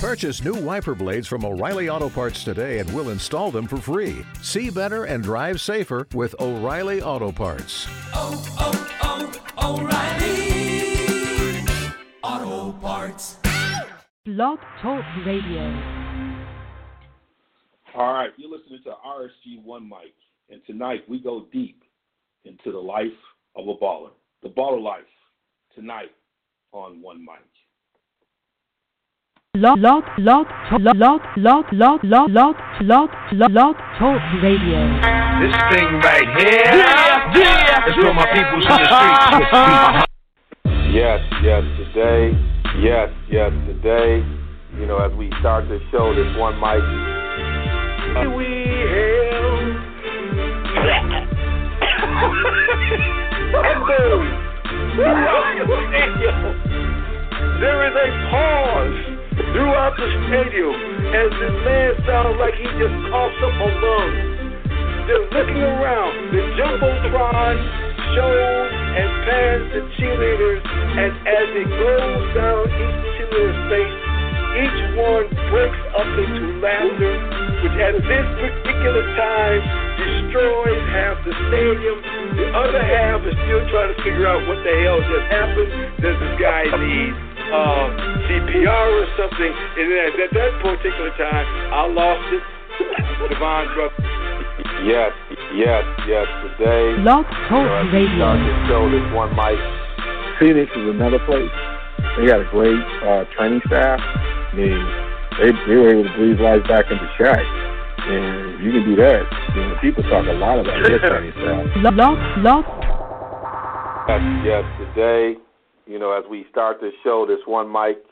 Purchase new wiper blades from O'Reilly Auto Parts today and we'll install them for free. See better and drive safer with O'Reilly Auto Parts. oh, oh, oh O'Reilly Auto Parts. Blog Talk Radio. All right, you're listening to RSG One Mic, and tonight we go deep into the life of a baller, the baller life, tonight on One Mic. Log, log, log, log, log, log, log, log, log, log, log, log Talk Radio. This thing right here yeah, yeah. is for my peoples in the streets. Yes, yes, today. Yes, yes, today. You know, as we start this show, this one mic. We hail. and boom. There is a pause throughout the stadium as this man sounds like he just coughs up a lung. They're looking around. The Jumbotron shows and pans the cheerleaders, and as it goes down each cheerleader's face, each one breaks up into laughter, which at this particular time destroys half the stadium. The other half is still trying to figure out what the hell just happened. Does this guy need uh, CPR or something? And then at that particular time, I lost it. Devon Druck. Yes, yes, yes, today. Blog You know, Talk as we start Radio. this show, this one mic. Phoenix is another place. They got a great uh, training staff. I mean, they they were able to breathe life back into Shaq, and you can do that. You know, people talk a lot about their training staff. Log, log, log, Yes, yes, today. You know, as we start this show, this one mic.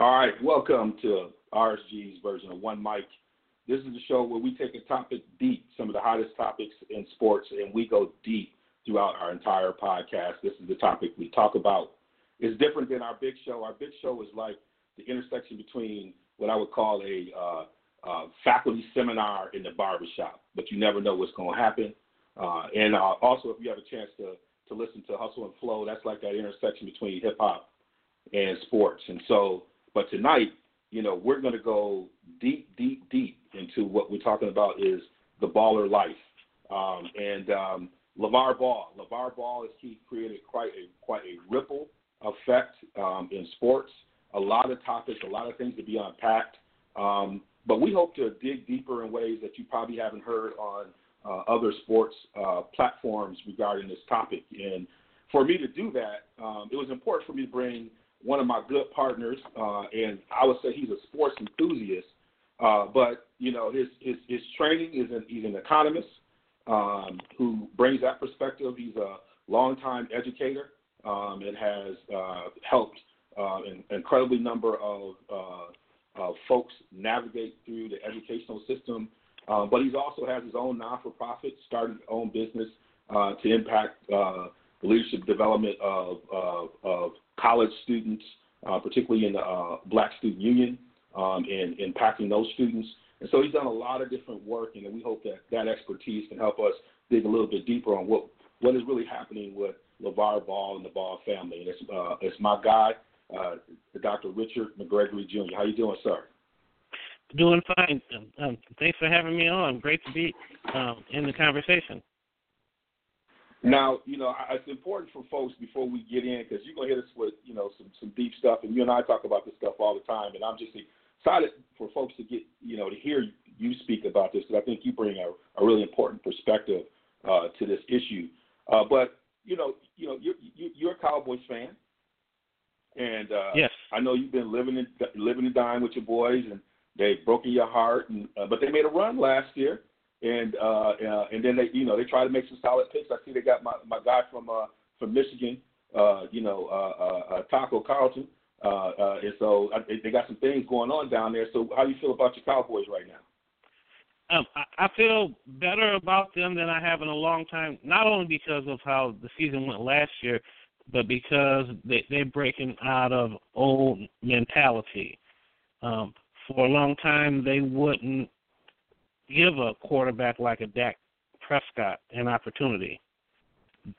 All right, welcome to RSG's version of One Mic. This is the show where we take a topic deep, some of the hottest topics in sports, and we go deep throughout our entire podcast. This is the topic we talk about. It's different than our big show. Our big show is like the intersection between what I would call a uh, uh, faculty seminar in the barbershop, but you never know what's going to happen. Uh, and uh, also, if you have a chance to to listen to Hustle and Flow, that's like that intersection between hip hop and sports. And so, but tonight, you know, we're going to go deep, deep, deep into what we're talking about is the baller life. Um, and um, LaVar Ball, LaVar Ball has he created quite a quite a ripple effect um, in sports. A lot of topics, a lot of things to be unpacked. Um, but we hope to dig deeper in ways that you probably haven't heard on uh, other sports uh, platforms regarding this topic. And for me to do that, um, it was important for me to bring one of my good partners, uh, and I would say he's a sports enthusiast. Uh, but you know, his his his training is an he's an economist um, who brings that perspective. He's a longtime educator um, and has uh, helped uh, an incredibly number of folks navigate through the educational system. Um, but he also has his own non-for-profit, started his own business uh, to impact uh, the leadership development of, of, of college students, uh, particularly in the uh, Black Student Union, um, and impacting those students. And so he's done a lot of different work, and we hope that that expertise can help us dig a little bit deeper on what what is really happening with LaVar Ball and the Ball family. And it's uh, it's my guy, uh, Dr. Richard McGregory Jr. How you doing, sir? Doing fine. Um, um, thanks for having me on. Great to be um, in the conversation. Now, you know, it's important for folks before we get in because you're gonna hit us with, you know, some some deep stuff, and you and I talk about this stuff all the time, and I'm just excited for folks to get, you know, to hear you speak about this because I think you bring a, a really important perspective uh, to this issue. Uh, but you know, you know, you're you're a Cowboys fan, and uh, Yes. I know you've been living and living and dying with your boys, and they've broken your heart, and uh, but they made a run last year, and uh, uh, and then they you know they try to make some solid picks. I see they got my my guy from uh, from Michigan, uh, you know uh, uh, uh, Taco Charlton, uh, uh, and so uh, they, got some things going on down there. So how do you feel about your Cowboys right now? Um, I, I feel better about them than I have in a long time. Not only because of how the season went last year, but because they, they're breaking out of old mentality. Um, for a long time, they wouldn't give a quarterback like a Dak Prescott an opportunity.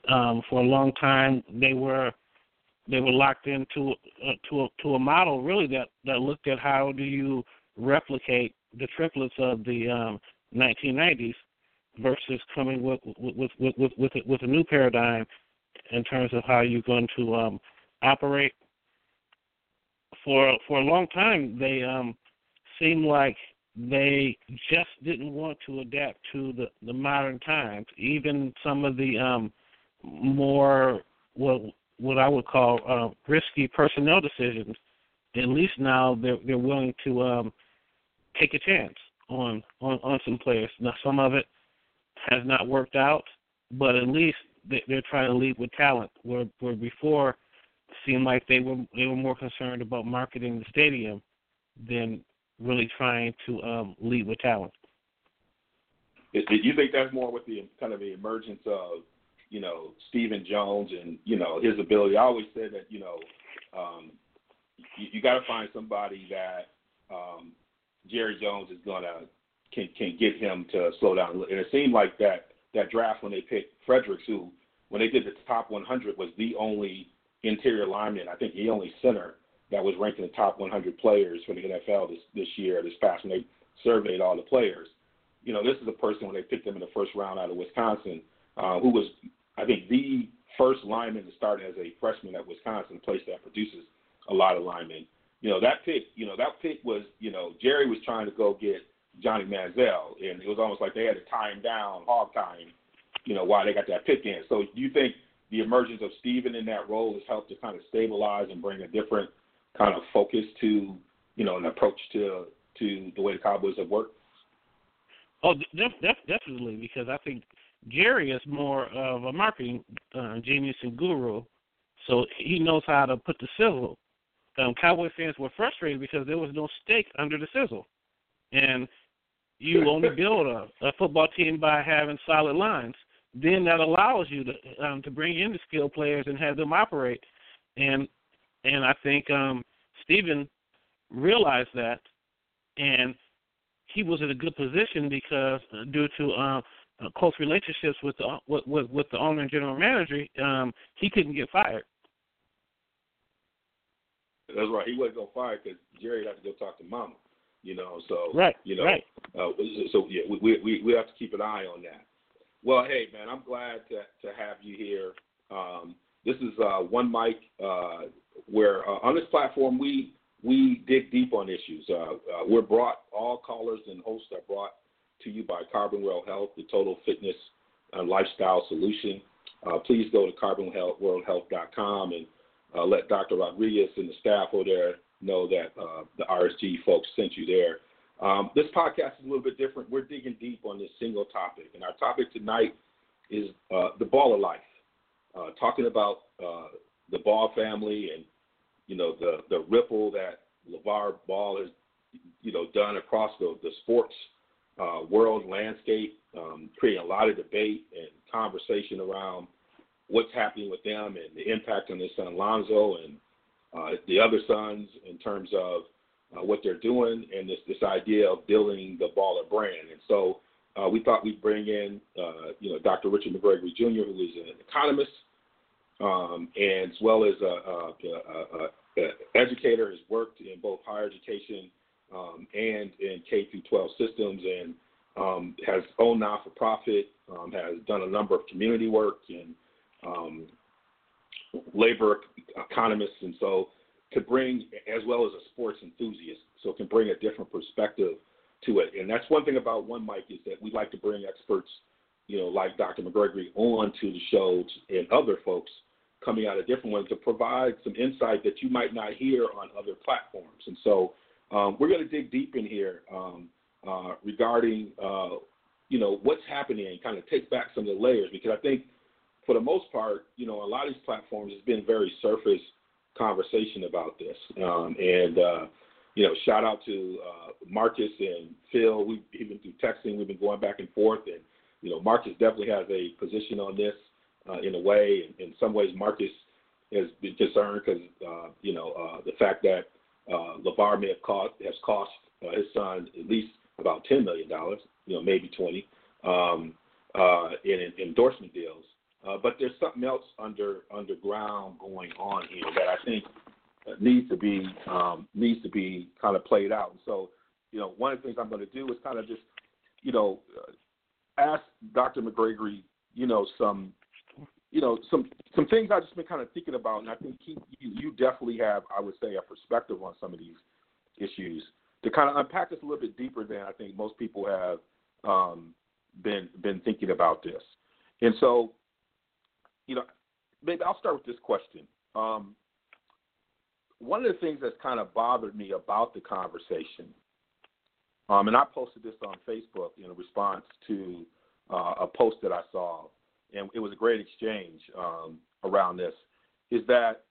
Um, for a long time, they were they were locked into uh, to a, to a model really that that looked at how do you replicate the triplets of the um, 1990s versus coming with with with with with, with a new paradigm in terms of how you're going to um, operate. For for a long time, they um, seemed like they just didn't want to adapt to the the modern times. Even some of the um, more what what I would call uh, risky personnel decisions. At least now they're they're willing to um, take a chance on on on some players. Now some of it has not worked out, but at least they're trying to lead with talent. Where where before seemed like they were they were more concerned about marketing the stadium than really trying to um, lead with talent. Do you think that's more with the kind of the emergence of you know Stephen Jones and you know his ability? I always said that you know um, you, you got to find somebody that um, Jerry Jones is gonna can can get him to slow down. And it seemed like that that draft when they picked Fredericks, who when they did the top 100 was the only interior lineman. I think the only center that was ranked in the top 100 players for the NFL this this year, this past when they surveyed all the players. You know, this is a person when they picked him in the first round out of Wisconsin, uh, who was I think the first lineman to start as a freshman at Wisconsin, a place that produces a lot of linemen. You know, that pick, you know, that pick was, you know, Jerry was trying to go get Johnny Manziel, and it was almost like they had to tie him down, hog time, you know, while they got that pick in. So do you think the emergence of Stephen in that role has helped to kind of stabilize and bring a different kind of focus to, you know, an approach to to the way the Cowboys have worked? Oh, def- def- definitely, because I think Jerry is more of a marketing uh, genius and guru, so he knows how to put the sizzle. Um, Cowboy fans were frustrated because there was no steak under the sizzle, and you only build a, a football team by having solid lines. Then that allows you to um, to bring in the skilled players and have them operate. And and I think um, Stephen realized that, and he was in a good position because uh, due to uh, uh, close relationships with the with, with with the owner and general manager, um, he couldn't get fired. That's right. He wasn't gonna fire because Jerry had to go talk to Mama. You know, so right, you know, right. Uh, so yeah, we, we we have to keep an eye on that. Well, hey man, I'm glad to to have you here. Um, this is uh, one Mic uh, where uh, on this platform we we dig deep on issues. Uh, uh, we're brought all callers and hosts are brought to you by Carbon World Health, the total fitness and lifestyle solution. Uh, please go to carbonworldhealth.com and let Dr. Rodriguez and the staff over there know that uh, the RSG folks sent you there. Um, this podcast is a little bit different. We're digging deep on this single topic, and our topic tonight is uh, the of life. Uh, talking about uh, the Ball family and you know the the ripple that LaVar Ball has you know done across the the sports uh, world landscape, um, creating a lot of debate and conversation around what's happening with them and the impact on his son Lonzo and uh, the other sons in terms of uh, what they're doing and this this idea of building the baller brand. And so uh, we thought we'd bring in uh, you know Dr. Richard McGregory Jr., who is an economist um, and as well as a, a, a, educator, has worked in both higher education um, and in K through 12 systems, and um, has owned not for profit, um, has done a number of community work and um, labor economists, and so to bring, as well as a sports enthusiast, so can bring a different perspective to it. And that's one thing about One Mic is that we like to bring experts, you know, like Dr. McGregory on to the show and other folks coming out of different ones to provide some insight that you might not hear on other platforms. And so um, we're going to dig deep in here um, uh, regarding, uh, you know, what's happening and kind of take back some of the layers because I think – for the most part, you know, a lot of these platforms has been very surface conversation about this. Um, and uh, you know, shout out to uh, Marcus and Phil. We've been through texting, we've been going back and forth, and you know, Marcus definitely has a position on this uh, in a way. In, in some ways, Marcus has been concerned because uh, you know uh, the fact that uh, LaVar may have cost has cost uh, his son at least about ten million dollars, you know, maybe twenty, um, uh, in, in endorsement deals Uh, but there's something else under underground going on here that I think needs to be um, needs to be kind of played out. And so, you know, one of the things I'm going to do is kind of just, you know, uh, ask Dr. McGregory, you know, some, you know, some some things I've just been kind of thinking about, and I think you, you definitely have, I would say, a perspective on some of these issues to kind of unpack this a little bit deeper than I think most people have um, been been thinking about this. And so, you know, maybe I'll start with this question. Um, one of the things that's kind of bothered me about the conversation, um, and I posted this on Facebook in response to uh, a post that I saw, and it was a great exchange um, around this, is that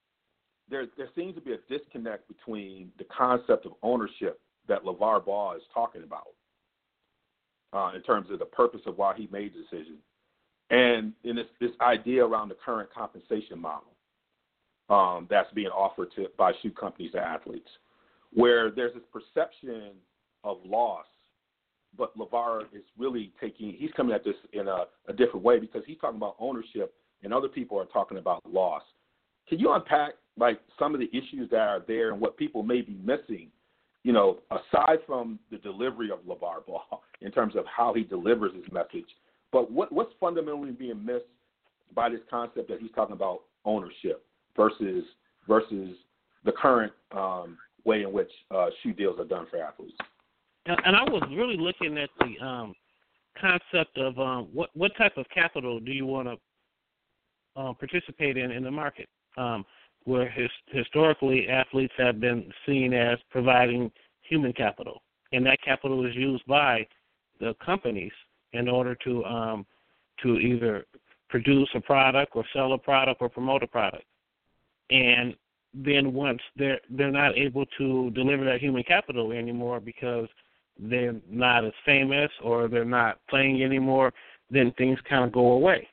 there there seems to be a disconnect between the concept of ownership that LaVar Ball is talking about uh, in terms of the purpose of why he made the decision, and in this, this idea around the current compensation model um, that's being offered to by shoe companies to athletes, where there's this perception of loss, but LaVar is really taking he's coming at this in a, a different way because he's talking about ownership and other people are talking about loss. Can you unpack like some of the issues that are there and what people may be missing you know, aside from the delivery of LaVar Ball in terms of how he delivers his message, but what, what's fundamentally being missed by this concept that he's talking about ownership versus versus the current um, way in which uh, shoe deals are done for athletes? And I was really looking at the um, concept of um, what what type of capital do you want to uh, participate in in the market. Um, where his, historically athletes have been seen as providing human capital, and that capital is used by the companies in order to um, to either produce a product or sell a product or promote a product. And then once they're they're not able to deliver that human capital anymore because they're not as famous or they're not playing anymore, then things kind of go away.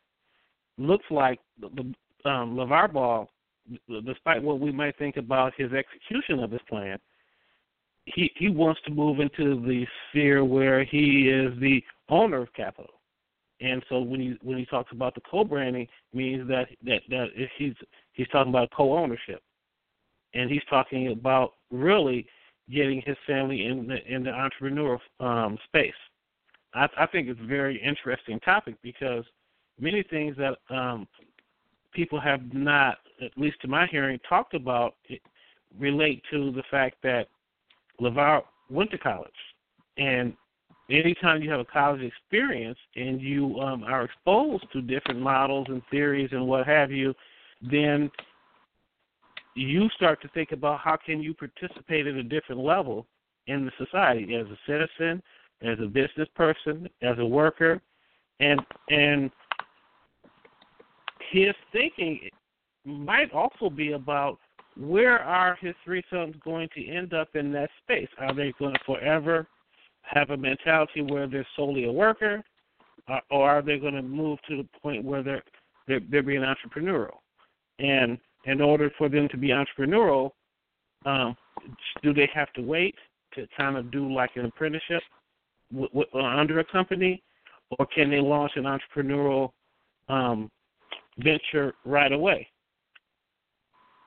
Looks like um, LaVar Ball despite what we might think about his execution of his plan, he he wants to move into the sphere where he is the owner of capital. And so when he when he talks about the co-branding, means that that that he's he's talking about co-ownership, and he's talking about really getting his family in the in the entrepreneurial um, space. I, I think it's a very interesting topic because many things that um, people have not, at least to my hearing, talked about relate to the fact that LaVar went to college. And anytime you have a college experience and you um, are exposed to different models and theories and what have you, then you start to think about how can you participate at a different level in the society as a citizen, as a business person, as a worker, and and his thinking might also be about where are his three sons going to end up in that space? Are they going to forever have a mentality where they're solely a worker, uh, or are they going to move to the point where they're they're, they're being entrepreneurial? And in order for them to be entrepreneurial, um, do they have to wait to kind of do like an apprenticeship w- w- under a company, or can they launch an entrepreneurial um, venture right away.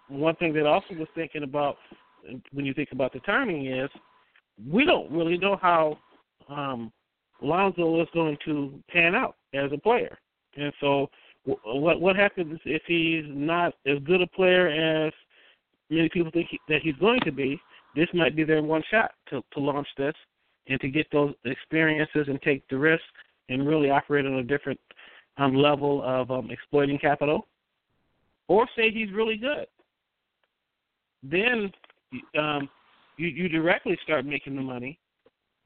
One thing that also was thinking about when you think about the timing is we don't really know how um, Lonzo is going to pan out as a player, and so what what happens if he's not as good a player as many people think he, that he's going to be? This might be their one shot to to launch this and to get those experiences and take the risk and really operate on a different um, level of um, exploiting capital, or say he's really good. Then um, you, you directly start making the money,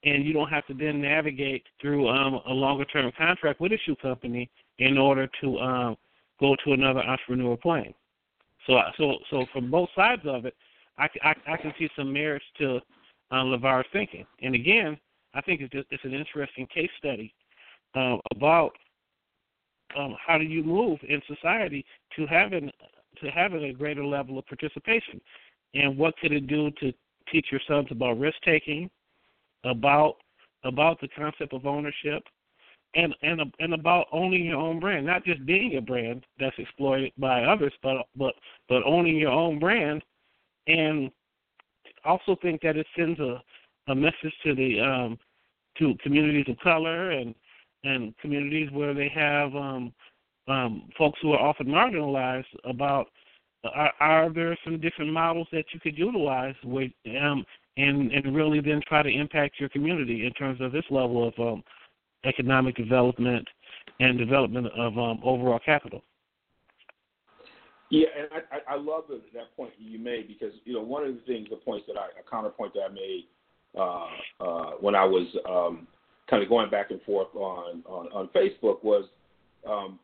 and you don't have to then navigate through um, a longer term contract with a shoe company in order to um, go to another entrepreneur plane. So, so, so from both sides of it, I, I, I can see some merits to uh, LaVar's thinking. And again, I think it's just, it's an interesting case study uh, about um, how do you move in society to having to having a greater level of participation, and what could it do to teach your sons about risk taking, about about the concept of ownership, and and and about owning your own brand, not just being a brand that's exploited by others, but but but owning your own brand, and also think that it sends a a message to the um to communities of color and and communities where they have um um folks who are often marginalized about are, are there some different models that you could utilize with um and and really then try to impact your community in terms of this level of um economic development and development of um overall capital. Yeah, and I, I love the, that point you made because you know one of the things, the points that I, a counterpoint that I made uh, uh, when I was um, kind of going back and forth on on, on Facebook was um,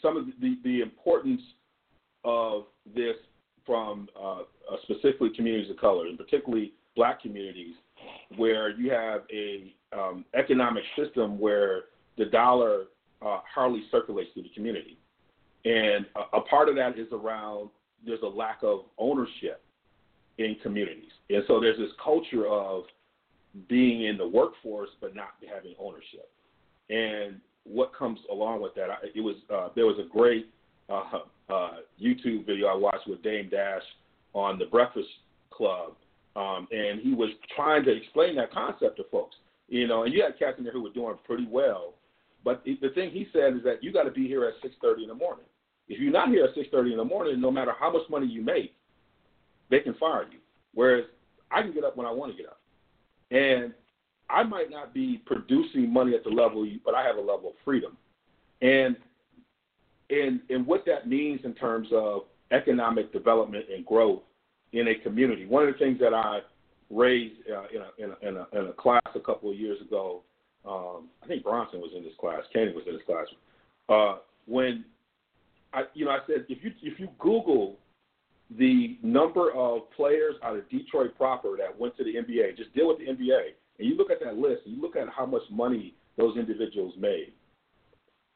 some of the, the importance of this from uh, specifically communities of color, and particularly Black communities, where you have a um, economic system where the dollar uh, hardly circulates through the community, and a, a part of that is around there's a lack of ownership in communities. And so there's this culture of being in the workforce but not having ownership. And what comes along with that? It was uh, there was a great uh, uh, YouTube video I watched with Dame Dash on the Breakfast Club, um, and he was trying to explain that concept to folks. You know, and you had cats in there who were doing pretty well, but the thing he said is that you got to be here at 6:30 in the morning. If you're not here at 6:30 in the morning, no matter how much money you make, they can fire you. Whereas I can get up when I want to get up. And I might not be producing money at the level, but I have a level of freedom. And and and what that means in terms of economic development and growth in a community. One of the things that I raised uh, in, a, in, a, in, a, in a class a couple of years ago, um, I think Bronson was in this class, Kenny was in this class. Uh, when I, you know, I said if you if you Google the number of players out of Detroit proper that went to the NBA, just deal with the NBA, and you look at that list and you look at how much money those individuals made.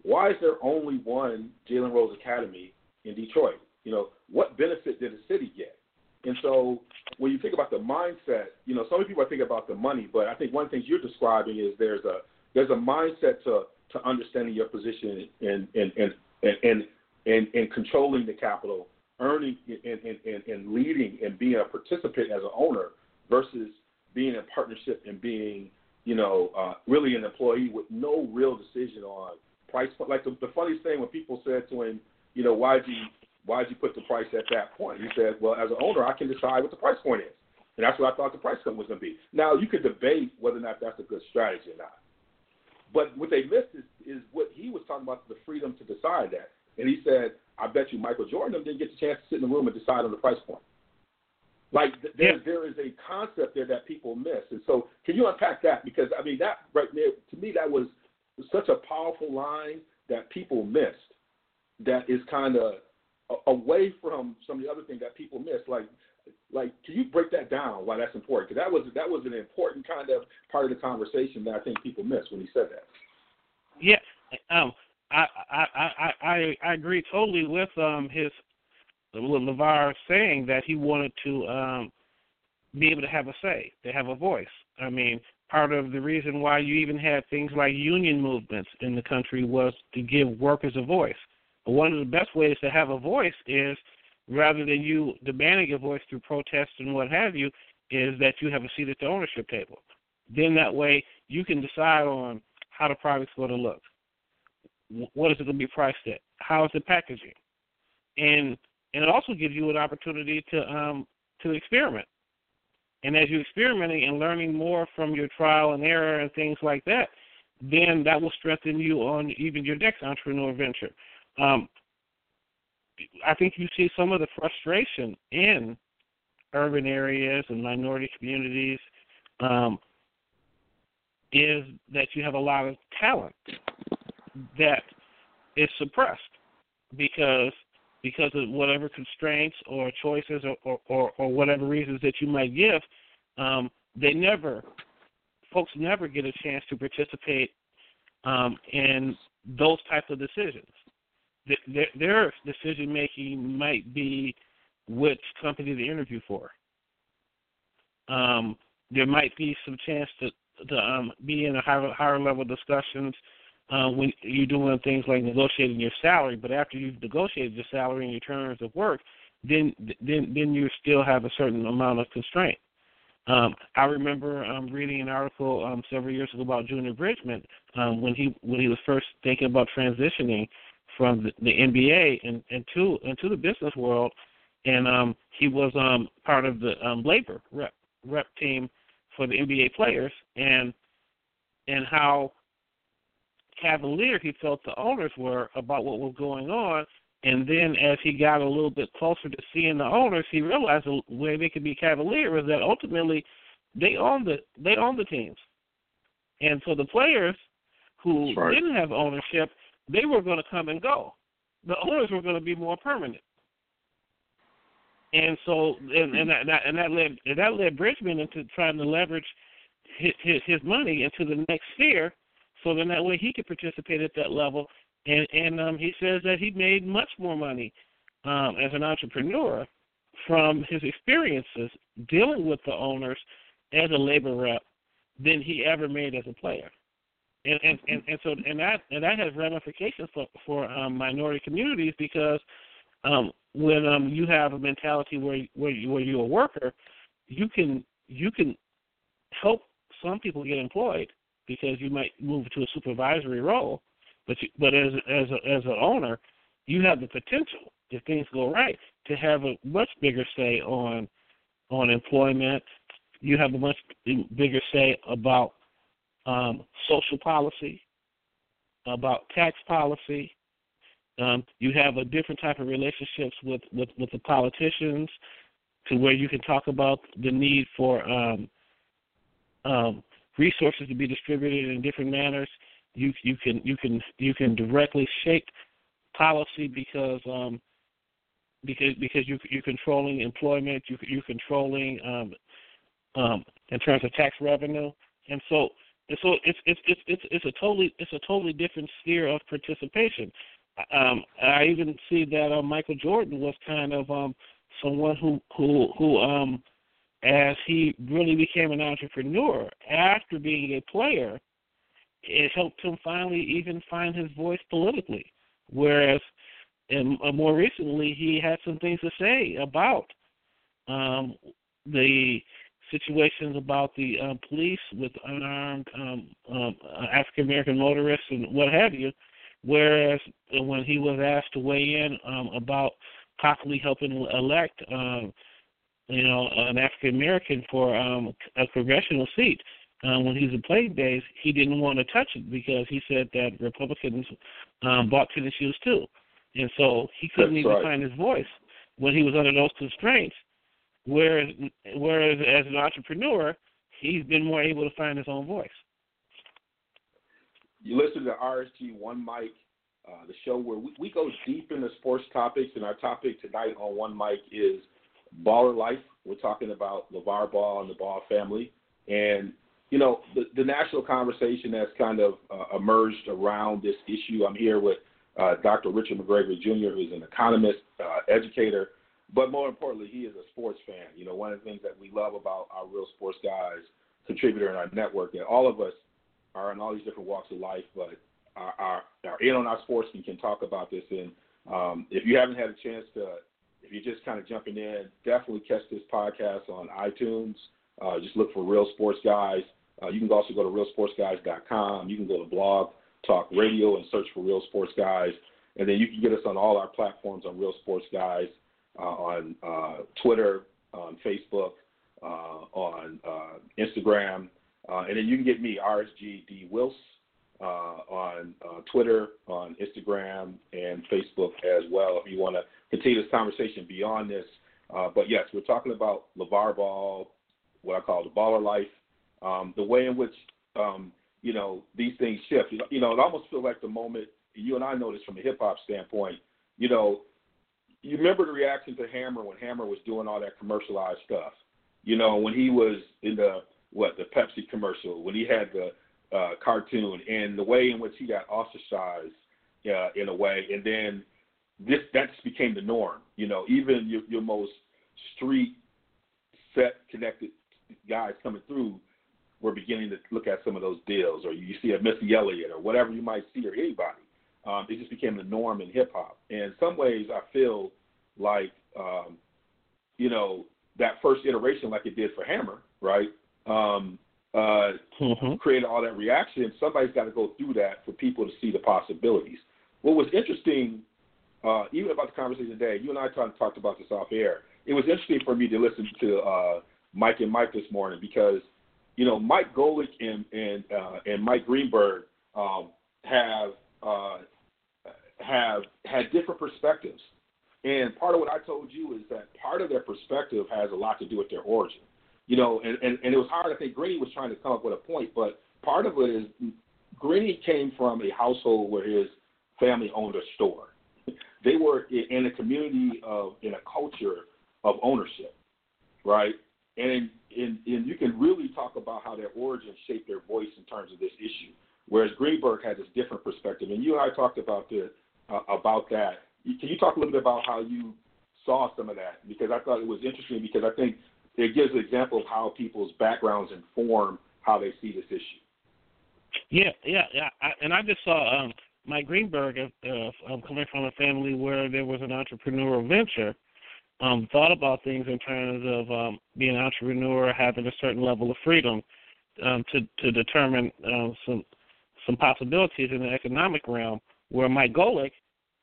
Why is there only one Jalen Rose Academy in Detroit? You know, what benefit did the city get? And so when you think about the mindset, you know, so many people thinking about the money, but I think one of the things you're describing is there's a there's a mindset to to understanding your position and and and and and, and controlling the capital earning and, and, and leading and being a participant as an owner versus being in partnership and being, you know, uh, really an employee with no real decision on price. Like the, the funniest thing when people said to him, you know, why'd you why'd you put the price at that point? He said, well, as an owner, I can decide what the price point is, and that's what I thought the price point was going to be. Now you could debate whether or not that's a good strategy or not, but what they missed is, is what he was talking about the freedom to decide that. And he said, I bet you Michael Jordan didn't get the chance to sit in the room and decide on the price point. Like there, yeah. there is a concept there that people miss, and so can you unpack that? Because I mean, that right there to me that was such a powerful line that people missed. That is kind of away from some of the other things that people miss. Like, like can you break that down? Why that's important? Because that was that was an important kind of part of the conversation that I think people missed when he said that. Yeah. Um, I I I I I agree totally with um his LaVar saying that he wanted to um be able to have a say, to have a voice. I mean, part of the reason why you even had things like union movements in the country was to give workers a voice. But one of the best ways to have a voice is rather than you demanding your voice through protests and what have you, is that you have a seat at the ownership table. Then that way you can decide on how the product's going to look what is it going to be priced at? How is the packaging? And and it also gives you an opportunity to um to experiment. And as you're experimenting and learning more from your trial and error and things like that, then that will strengthen you on even your next entrepreneur venture. Um, I think you see some of the frustration in urban areas and minority communities um, is that you have a lot of talent that is suppressed because because of whatever constraints or choices or, or, or, or whatever reasons that you might give, um, they never folks never get a chance to participate um, in those types of decisions. Their, their decision making might be which company to interview for. Um, there might be some chance to to um, be in a higher higher level discussions uh, when you're doing things like negotiating your salary. But after you've negotiated your salary and your terms of work, then then then you still have a certain amount of constraint. Um, I remember um, reading an article um, several years ago about Junior Bridgeman um, when he when he was first thinking about transitioning from the, the NBA and into into the business world, and um, he was um, part of the um, labor rep rep team for the NBA players, and and how cavalier he felt the owners were about what was going on. And then as he got a little bit closer to seeing the owners, he realized the way they could be cavalier was that ultimately they own the they own the teams. And so the players who right. didn't have ownership, they were going to come and go. The owners were going to be more permanent. And so, and, and that and that led and that led Bridgeman into trying to leverage his, his his money into the next sphere so then that way he could participate at that level. And and um, he says that he made much more money um, as an entrepreneur from his experiences dealing with the owners as a labor rep than he ever made as a player. And and and, and so and that and that has ramifications for for um, minority communities because um, when um, you have a mentality where where you, where you're a worker, you can you can help some people get employed because you might move to a supervisory role, but you, but as as a, as an owner, you have the potential if things go right to have a much bigger say on on employment. You have a much bigger say about um, social policy, about tax policy. Um, you have a different type of relationships with, with, with the politicians to where you can talk about the need for um, um, resources to be distributed in different manners. You you can you can you can directly shape policy because um, because because you you're controlling employment, you you're controlling um, um, in terms of tax revenue, and so and so it's it's it's it's it's a totally it's a totally different sphere of participation. Um, I even see that uh, Michael Jordan was kind of um, someone who who who um, as he really became an entrepreneur after being a player, it helped him finally even find his voice politically. Whereas, and uh, more recently, he had some things to say about um, the situations about the um, police with unarmed um, um, African American motorists and what have you. Whereas uh, when he was asked to weigh in um, about possibly helping elect um, you know, an African American for um, a congressional seat. Um, when he was in playing days, he didn't want to touch it because he said that Republicans um, bought tennis shoes too, and so he couldn't That's even right. find his voice when he was under those constraints. Whereas, whereas as an entrepreneur, he's been more able to find his own voice. You listen to RSG One Mic, uh, the show where we, we go deep into sports topics, and our topic tonight on One Mic is baller life. We're talking about LaVar Ball and the Ball family. And, you know, the, the national conversation that's kind of uh, emerged around this issue. I'm here with uh, Dr. Richard McGregory Jr., who's an economist, uh, educator, but more importantly, he is a sports fan. You know, one of the things that we love about our Real Sports Guys contributor in our network, that all of us are in all these different walks of life, but are, are, are in on our sports and can talk about this. And um, if you haven't had a chance to if you're just kind of jumping in, definitely catch this podcast on iTunes. Uh, just look for Real Sports Guys. Uh, you can also go to realsportsguys.com. You can go to Blog Talk Radio and search for Real Sports Guys. And then you can get us on all our platforms on Real Sports Guys, on uh, Twitter, on Facebook, uh, on uh, Instagram. and then you can get me, RSGD Wills, on Twitter, on Instagram, and Facebook as well if you want to continue this conversation beyond this. Uh, but yes, we're talking about LaVar Ball, what I call the baller life, um, the way in which um, you know these things shift. You know, you know, it almost feels like the moment you and I know this from a hip hop standpoint. You know, you remember the reaction to Hammer when Hammer was doing all that commercialized stuff. You know, when he was in the what the Pepsi commercial, when he had the uh, cartoon, and the way in which he got ostracized uh, in a way, and then this that just became the norm. You know, even your, your most street set connected guys coming through we're beginning to look at some of those deals, or you see a Missy Elliott, or whatever you might see, or anybody. Um, it just became the norm in hip hop. And in some ways, I feel like um, you know that first iteration, like it did for Hammer, right? Um, uh, mm-hmm. created all that reaction. Somebody's got to go through that for people to see the possibilities. What was interesting, uh, even about the conversation today, you and I talked, talked about this off air. It was interesting for me to listen to uh, Mike and Mike this morning because, you know, Mike Golic and and uh, and Mike Greenberg um, have uh, have had different perspectives. And part of what I told you is that part of their perspective has a lot to do with their origin. You know, and, and, and it was hard. I think Greeny was trying to come up with a point, but part of it is Greeny came from a household where his family owned a store. They were in a community of, in a culture of ownership, right? And, and, and you can really talk about how their origin shaped their voice in terms of this issue. Whereas Greenberg had this different perspective, and you and I talked about the uh, about that. Can you talk a little bit about how you saw some of that? Because I thought it was interesting because I think it gives an example of how people's backgrounds inform how they see this issue. Yeah, yeah, yeah. I, and I just saw um, Mike Greenberg uh, uh, coming from a family where there was an entrepreneurial venture. Um, thought about things in terms of um, being an entrepreneur, having a certain level of freedom um, to to determine um, some some possibilities in the economic realm. Where Mike Golic,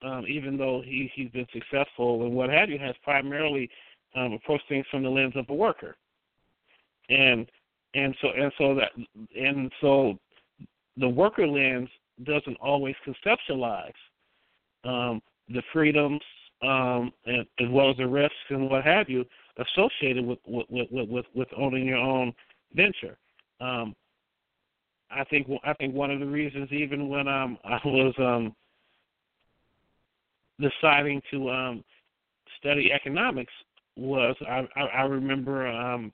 um, even though he he's been successful and what have you, has primarily um, approach things from the lens of a worker, and and so and so that and so the worker lens doesn't always conceptualize um, the freedoms um, and, as well as the risks and what have you associated with with with, with, with owning your own venture. Um, I think I think one of the reasons, even when um, I was um, deciding to um, study economics, was I, I, I remember um,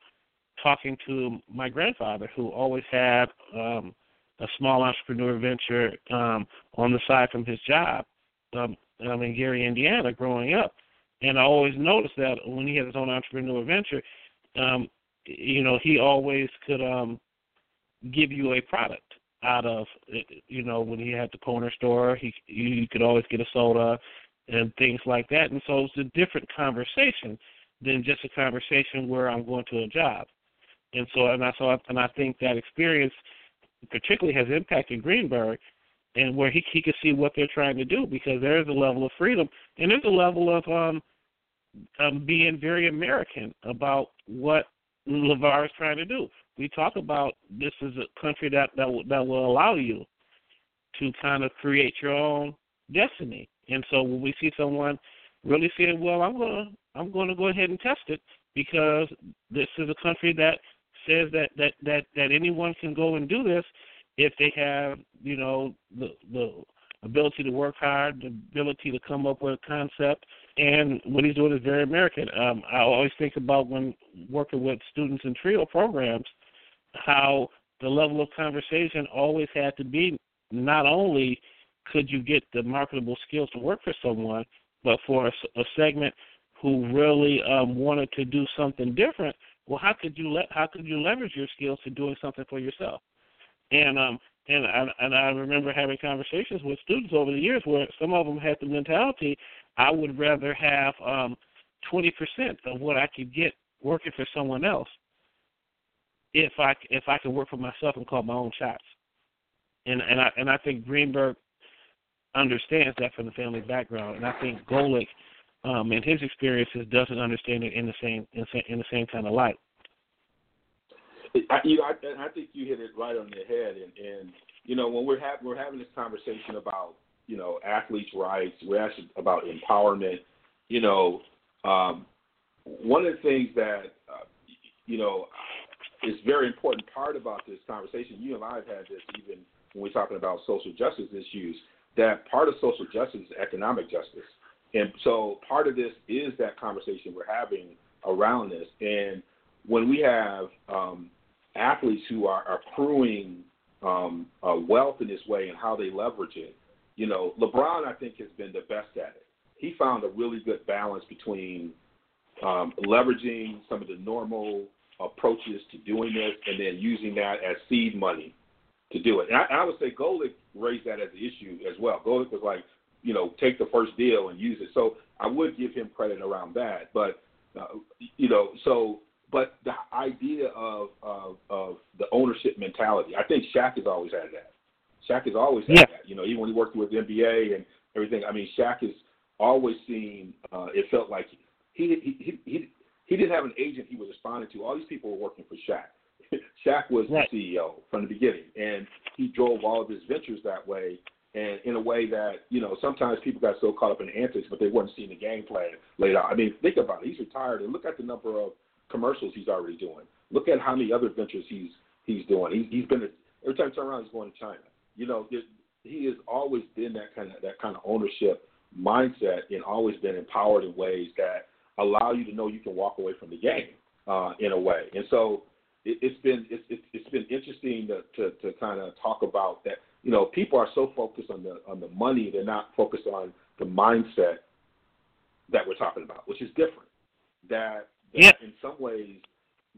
talking to my grandfather who always had um, a small entrepreneur venture um, on the side from his job um, um, in Gary, Indiana, growing up. And I always noticed that when he had his own entrepreneur venture, um, you know, he always could um, give you a product out of, you know, when he had the corner store, he you could always get a soda and things like that. And so it's a different conversation than just a conversation where I'm going to a job. And so, and I so, and I think that experience, particularly, has impacted Greenberg, and where he he can see what they're trying to do because there is a level of freedom and there's a level of um, um being very American about what LaVar is trying to do. We talk about this is a country that that will, that will allow you to kind of create your own destiny. And so when we see someone really saying, "Well, I'm gonna I'm going to go ahead and test it because this is a country that says that that that that anyone can go and do this if they have you know the the ability to work hard, the ability to come up with a concept, and what he's doing is very American. Um, I always think about when working with students in trio programs, how the level of conversation always had to be not only could you get the marketable skills to work for someone, but for a, a segment who really um, wanted to do something different, well, how could you le- how could you leverage your skills to doing something for yourself? And um and I, and I remember having conversations with students over the years where some of them had the mentality I would rather have um 20% of what I could get working for someone else if I if I could work for myself and call my own shots. And and I and I think Greenberg understands that from the family background, and I think Golic um, and his experiences doesn't understand it in the same in, in the same kind of light. I, you I, I think you hit it right on the head, and, and you know, when we're having we're having this conversation about you know athletes' rights, we're actually about empowerment. You know, um, one of the things that uh, you know is very important part about this conversation. You and I have had this even when we're talking about social justice issues. That part of social justice is economic justice. And so part of this is that conversation we're having around this. And when we have um, athletes who are accruing um, uh, wealth in this way and how they leverage it, you know, LeBron, I think, has been the best at it. He found a really good balance between um, leveraging some of the normal approaches to doing this, and then using that as seed money to do it. And I, I would say Golic raised that as an issue as well. Golic was like, you know, take the first deal and use it. So I would give him credit around that. But uh, you know, so but the idea of, of of the ownership mentality, I think Shaq has always had that. Shaq has always had yeah. that. You know, even when he worked with the NBA and everything. I mean, Shaq has always seen. Uh, it felt like he he he he he didn't have an agent he was responding to. All these people were working for Shaq. Shaq was right. the CEO from the beginning, and he drove all of his ventures that way, and in a way that you know sometimes people got so caught up in the antics, but they weren't seeing the game plan laid out. I mean, think about it. He's retired, and look at the number of commercials he's already doing. Look at how many other ventures he's he's doing. He's he's been every time you turn around, he's going to China. You know, he has always been that kind of that kind of ownership mindset, and always been empowered in ways that allow you to know you can walk away from the game uh, in a way. And so it, it's been it's, it's, it's been interesting to, to, to kind of talk about that. You know, people are so focused on the on the money, they're not focused on the mindset that we're talking about, which is different. That, that yeah. in some ways,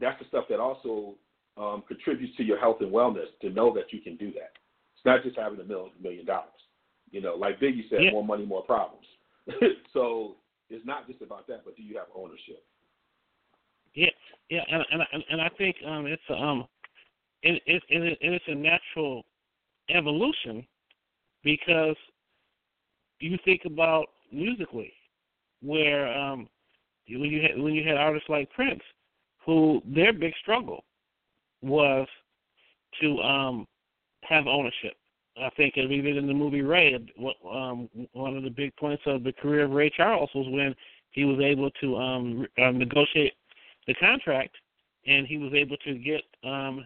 that's the stuff that also um, contributes to your health and wellness. To know that you can do that. It's not just having a million million dollars. You know, like Biggie said, yeah. more money, more problems. so it's not just about that, but do you have ownership? Yeah, yeah, and and and I think um, it's um, it it it it's a natural evolution because you think about musically, where um, when you had when you had artists like Prince, who their big struggle was to um have ownership. I think even in the movie Ray, um, one of the big points of the career of Ray Charles was when he was able to um, uh, negotiate the contract, and he was able to get um,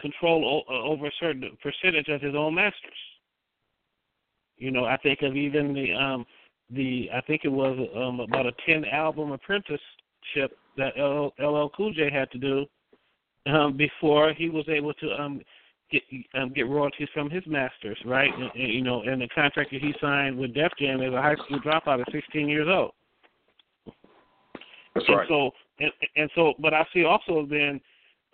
control o- uh, over a certain percentage of his own masters. You know, I think of even the um, the I think it was um, about a ten album apprenticeship that LL, LL Cool J had to do um, before he was able to um, get um, get royalties from his masters, right? And, and, you know, and the contract that he signed with Def Jam as a high school dropout at 16 years old. That's and right. So and, and so, but I see also then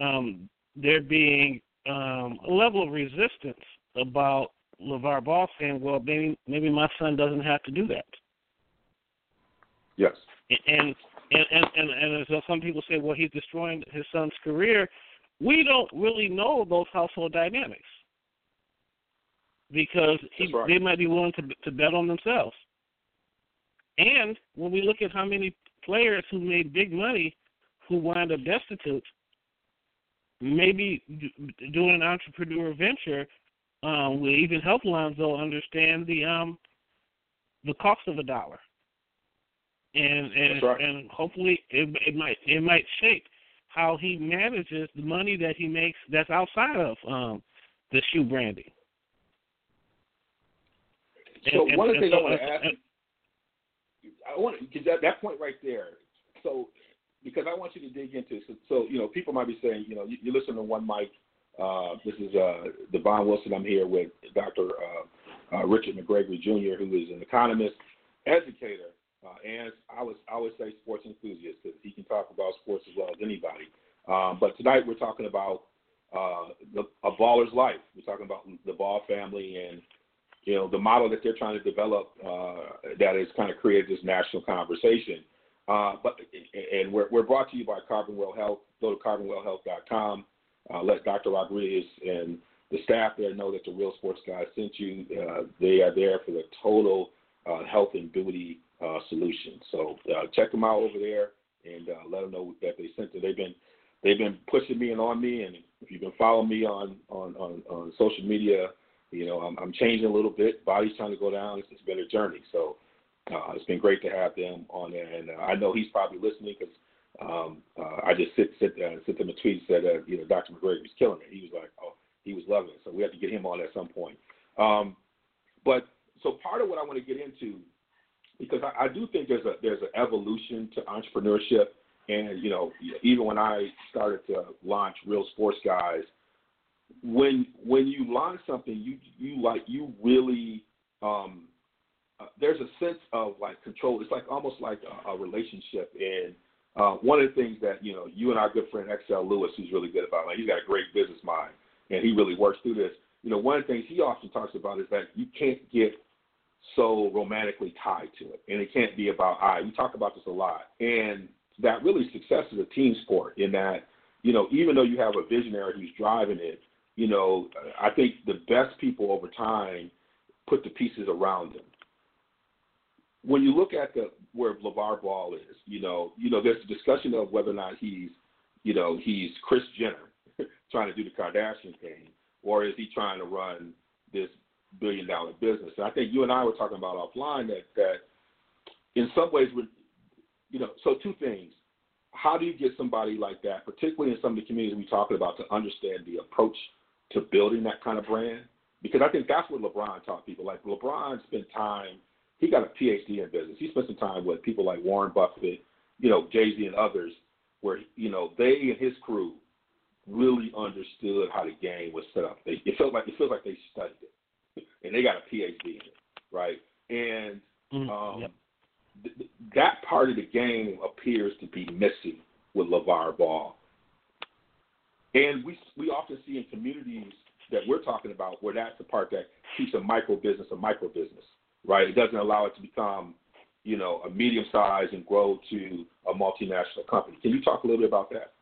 um, there being um, a level of resistance about LaVar Ball saying, "Well, maybe maybe my son doesn't have to do that." Yes. And and and and, and as some people say, "Well, he's destroying his son's career." We don't really know those household dynamics because he, right. they might be willing to to bet on themselves. And when we look at how many players who made big money who wind up destitute, maybe doing an entrepreneur venture um, will even help Lonzo understand the um, the cost of a dollar, and and right. and hopefully it, it might it might shape how he manages the money that he makes that's outside of um, the shoe branding. So and, one and, of the things so, I want to ask, I want because that that point right there. So because I want you to dig into so, so you know people might be saying you know you, you listen to one mic. Uh, this is uh, Devon Wilson. I'm here with Dr. Uh, uh, Richard McGregory Jr., who is an economist, educator, uh, and I was I would say sports enthusiast because he can talk about sports as well as anybody. Um, but tonight we're talking about uh, the, a baller's life. We're talking about the Ball family and you know the model that they're trying to develop uh, that has kind of created this national conversation. Uh, but and we're, we're brought to you by Carbonwell Health. Go to carbonwellhealth.com. Uh, let Dr. Rodriguez and the staff there know that the Real Sports Guys sent you. Uh, they are there for the total uh, health and beauty uh, solution. So uh, check them out over there and uh, let them know that they sent it. They've been they've been pushing me and on me, and if you've been following me on on on, on social media, you know I'm, I'm changing a little bit. Body's trying to go down. It's, it's been a journey. So uh, it's been great to have them on there, and uh, I know he's probably listening because um, uh, I just sit sit uh, sent him a tweet said uh, you know Dr. McGregory was killing it. He was like, oh, he was loving it. So we have to get him on at some point. Um, but so part of what I want to get into because I, I do think there's a there's an evolution to entrepreneurship, and you know even when I started to launch Real Sports Guys, when when you launch something, you you like you really um, uh, there's a sense of like control. It's like almost like a, a relationship, and Uh, one of the things that you know, you and our good friend XL Lewis, who's really good about, like he's got a great business mind, and he really works through this. You know, one of the things he often talks about is that you can't get so romantically tied to it, and it can't be about I. We talk about this a lot, and that really success is a team sport. In that, you know, even though you have a visionary who's driving it, you know, I think the best people over time put the pieces around them. When you look at the where LaVar Ball is, you know, you know, there's a discussion of whether or not he's, you know, he's Kris Jenner trying to do the Kardashian thing, or is he trying to run this billion dollar business? And I think you and I were talking about offline that that in some ways, would, you know, so two things. How do you get somebody like that, particularly in some of the communities we're talking about, to understand the approach to building that kind of brand? Because I think that's what LeBron taught people. Like LeBron spent time, he got a PhD in business. He spent some time with people like Warren Buffett, you know, Jay Z and others, where you know they and his crew really understood how the game was set up. They, it felt like it feels like they studied it, and they got a PhD in it, right? And Mm, um, yep. th- that part of the game appears to be missing with LaVar Ball. And we we often see in communities that we're talking about where that's the part that keeps a micro business a micro business, right? It doesn't allow it to become, you know, a medium size and grow to a multinational company. Can you talk a little bit about that?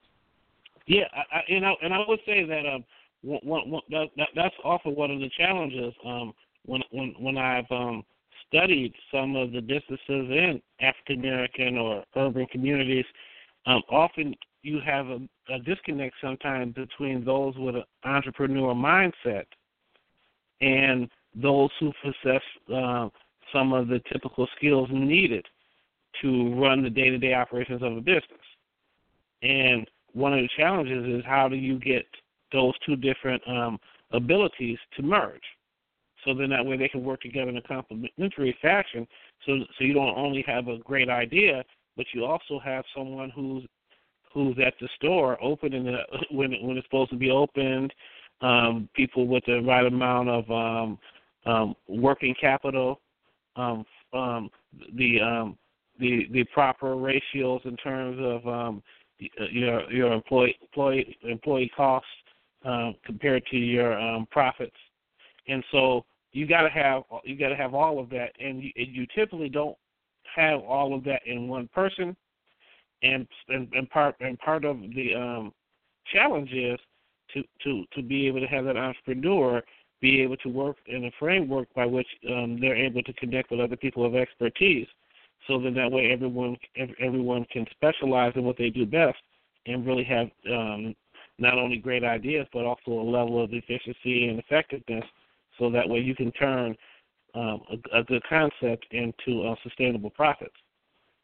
Yeah, I, I, and I and I would say that um, one, one, one, that, that that's also one of the challenges. Um, when when when I've um studied some of the businesses in African American or urban communities, um, often you have a, a disconnect sometimes between those with an entrepreneurial mindset and those who possess uh, some of the typical skills needed to run the day-to-day operations of a business. And one of the challenges is how do you get those two different um, abilities to merge? So then that way they can work together in a complementary fashion. So so you don't only have a great idea, but you also have someone who's who's at the store opening when when it's supposed to be opened. Um, people with the right amount of um, um, working capital, um, um, the um, the the proper ratios in terms of um, your your employee employee employee costs uh, compared to your um, profits, and so you got to have you got to have all of that, and you, you typically don't have all of that in one person, and and, and part and part of the um, challenge is to to to be able to have that entrepreneur be able to work in a framework by which um, they're able to connect with other people of expertise, so that that way everyone everyone can specialize in what they do best and really have um, not only great ideas but also a level of efficiency and effectiveness so that way you can turn um, a, a, good concept into uh, sustainable profits.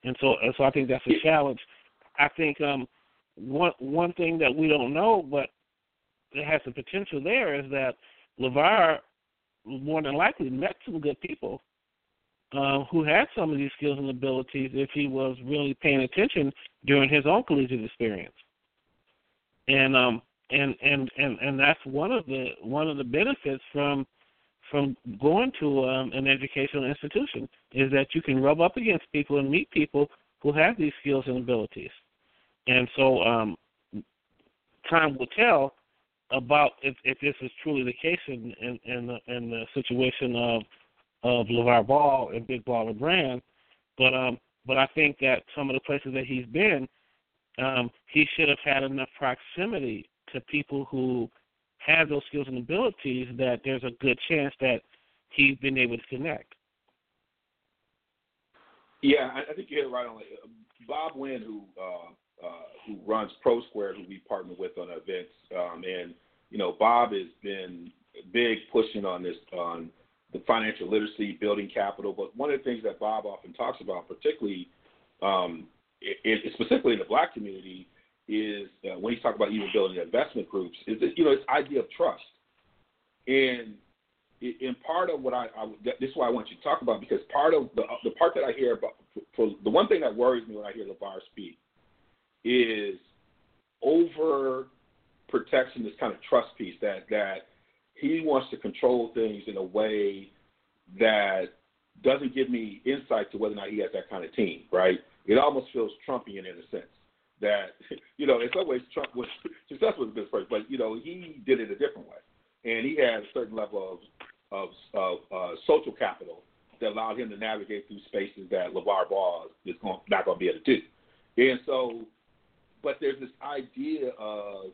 And so, so I think that's a challenge. I think um, one one thing that we don't know, but it has the potential there, is that LaVar more than likely met some good people uh, who had some of these skills and abilities if he was really paying attention during his own collegiate experience. And um, and and and and that's one of the one of the benefits from from going to um, an educational institution is that you can rub up against people and meet people who have these skills and abilities. And so um, time will tell about if, if this is truly the case in, in, in, the, in the situation of of LaVar Ball and Big Baller Brand. But um, but I think that some of the places that he's been, um, he should have had enough proximity to people who have those skills and abilities that there's a good chance that he's been able to connect. Yeah, I, think you hit it right on. Bob Wynn, who uh, uh, who runs Pro Square, who we partner with on events, um, and you know Bob has been big pushing on this on the financial literacy, building capital. But one of the things that Bob often talks about, particularly um, it, specifically in the black community, is uh, when he's talking about even building investment groups, is that you know this idea of trust, and in part of what I, I this is why I want you to talk about because part of the the part that I hear about for the one thing that worries me when I hear LaVar speak is over protection, this kind of trust piece that that he wants to control things in a way that doesn't give me insight to whether or not he has that kind of team, right? It almost feels Trumpian in a sense that you know in some ways Trump was successful as a business person, but you know he did it a different way, and he had a certain level of of, of uh, social capital that allowed him to navigate through spaces that LaVar Ball is going, not going to be able to do. And so, but there's this idea of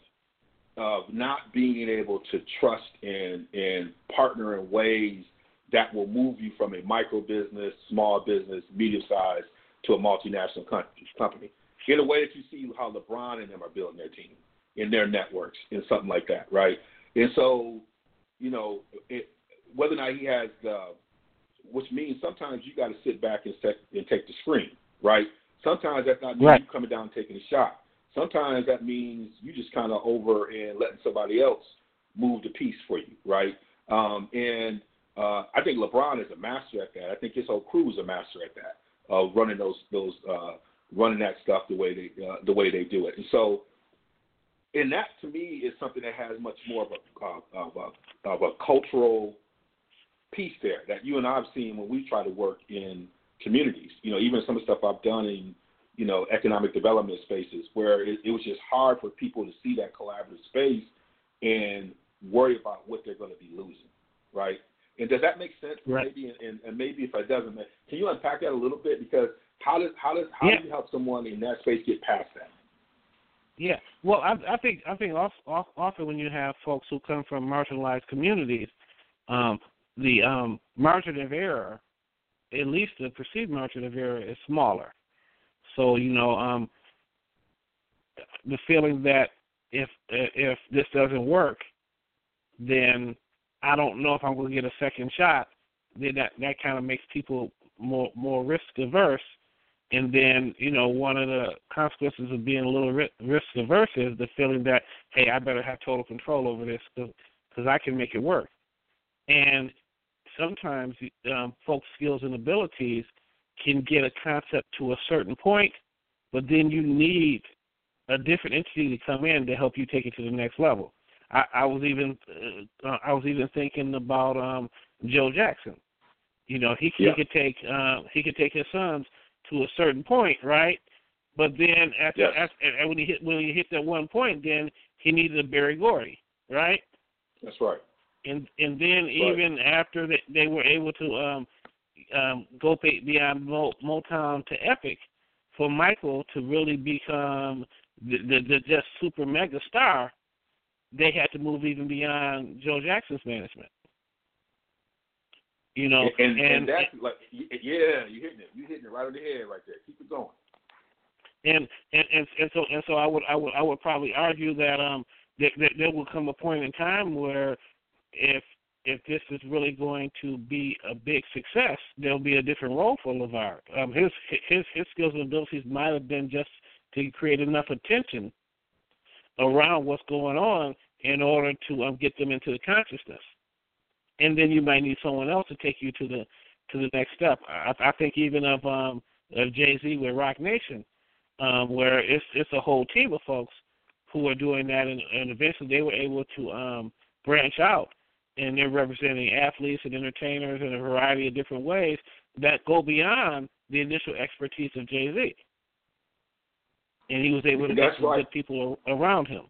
of not being able to trust and and partner in ways that will move you from a micro business, small business, medium size to a multinational company. In a way that you see how LeBron and them are building their team in their networks and something like that, right? And so, you know, it, whether or not he has the, which means sometimes you got to sit back and, set, and take the screen, right? Sometimes that's not right. you coming down and taking a shot. Sometimes that means you just kind of over and letting somebody else move the piece for you, right? Um, and uh, I think LeBron is a master at that. I think his whole crew is a master at that, uh, running those those uh, running that stuff the way they uh, the way they do it. And so, and that to me is something that has much more of a of a, of a cultural piece there that you and I've seen when we try to work in communities. You know, even some of the stuff I've done in you know economic development spaces where it, it was just hard for people to see that collaborative space and worry about what they're going to be losing, right? And does that make sense? Right. Maybe, and, and maybe if it doesn't, can you unpack that a little bit? Because how does how does how yeah. do you help someone in that space get past that? Yeah, well, I, I think I think often when you have folks who come from marginalized communities, um, the um, margin of error, at least the perceived margin of error, is smaller. So you know, um, the feeling that if if this doesn't work, then I don't know if I'm going to get a second shot. Then that that kind of makes people more more risk averse. And then you know one of the consequences of being a little risk averse is the feeling that hey I better have total control over this because I can make it work. And sometimes um, folks' skills and abilities can get a concept to a certain point, but then you need a different entity to come in to help you take it to the next level. I, I was even uh, I was even thinking about um, Joe Jackson. You know, he, yeah. he could take uh, he could take his sons to a certain point, right? But then after, yes. after when he hit when he hit that one point, then he needed a Berry Gordy, right? That's right and and then even after they, they were able to um, um, go beyond Motown to Epic, for Michael to really become the, the, the just super mega star, they had to move even beyond Joe Jackson's management. You know, and, and, and, and that's like, yeah, you're hitting it, You're hitting it right on the head right there. Keep it going. And and and, and so and so I would I would I would probably argue that um that, that there will come a point in time where if if this is really going to be a big success, there'll be a different role for LaVar. Um, his his his skills and abilities might have been just to create enough attention around what's going on in order to um, get them into the consciousness, and then you might need someone else to take you to the to the next step. I, I think even of um, of Jay Z with Roc Nation, um, where it's it's a whole team of folks who are doing that, and, and eventually they were able to um, branch out and they're representing athletes and entertainers in a variety of different ways that go beyond the initial expertise of Jay Z. And he was able to get some right. good people around him.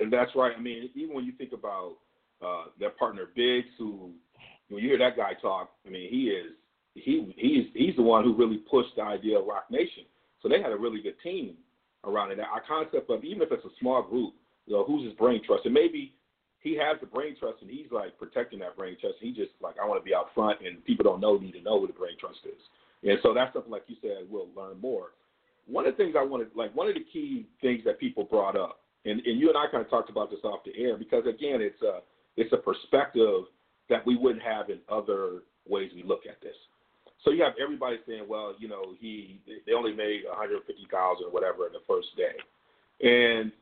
And that's right. I mean, even when you think about uh, their partner Biggs, who when you hear that guy talk, I mean, he is he he's he's the one who really pushed the idea of Roc Nation. So they had a really good team around it. Our concept of even if it's a small group, you know, who's his brain trust, and maybe he has the brain trust and he's like protecting that brain trust. He just like I want to be out front and people don't know need to know what the brain trust is. And so that's something like you said we'll learn more. One of the things I wanted like one of the key things that people brought up and, and you and I kind of talked about this off the air because again it's a it's a perspective that we wouldn't have in other ways we look at this. So you have everybody saying, well, you know, he they only made 150,000 or whatever in the first day, and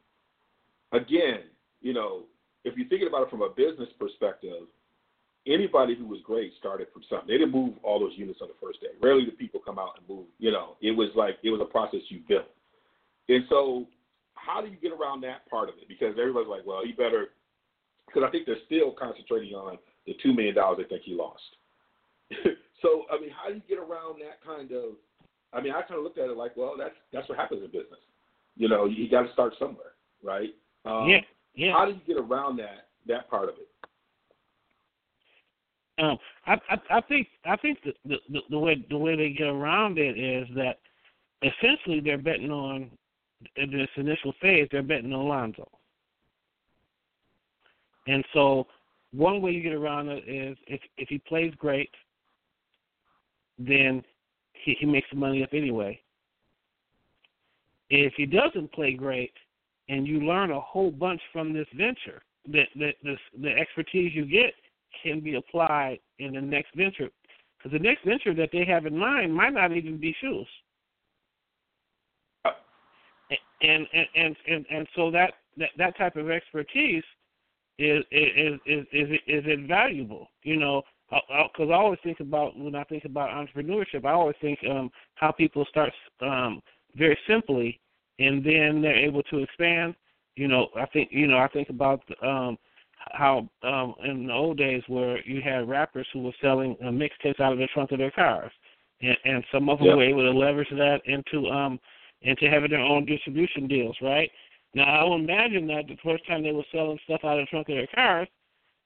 again, you know, if you're thinking about it from a business perspective, anybody who was great started from something. They didn't move all those units on the first day. Rarely do people come out and move. You know, it was like it was a process you built. And so, how do you get around that part of it? Because everybody's like, well, you better. Because I think they're still concentrating on the two million dollars they think he lost. so, I mean, how do you get around that kind of I mean, I kind of looked at it like, well, that's that's what happens in business. You know, you got to start somewhere, right? Um, yeah, yeah. How do you get around that that part of it? Um, I, I I think I think the, the the way the way they get around it is that essentially they're betting on in this initial phase they're betting on Lonzo, and so one way you get around it is if if he plays great, then he, he makes the money up anyway. If he doesn't play great, and you learn a whole bunch from this venture, that the expertise you get can be applied in the next venture. Because the next venture that they have in mind might not even be shoes. And and and and, and so that, that that type of expertise is is is is is invaluable. You know, because I, I, I always think about when I think about entrepreneurship, I always think um, how people start um, very simply and then they're able to expand. You know, I think you know I think about um, how um in the old days where you had rappers who were selling uh, mixtapes out of the trunk of their cars, and, and some of them yep. were able to leverage that into um into having their own distribution deals, right? Now I would imagine that the first time they were selling stuff out of the trunk of their cars,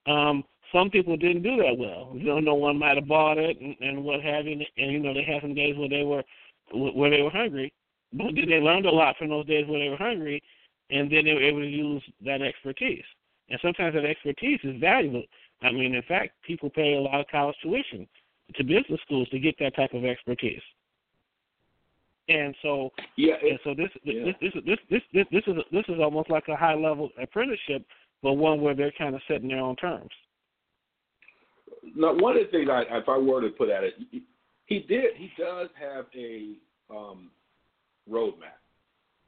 um, some people didn't do that well. You know, no one might have bought it and, and what have you, and you know they had some days where they were where they were hungry, but then they learned a lot from those days where they were hungry, and then they were able to use that expertise. And sometimes that expertise is valuable. I mean, in fact, people pay a lot of college tuition to business schools to get that type of expertise. And so, yeah, and so this, yeah. this, this, this, this, this, this is this is almost like a high level apprenticeship, but one where they're kind of setting their own terms. Now, one of the things I, if I were to put at it, he did, he does have a um, roadmap.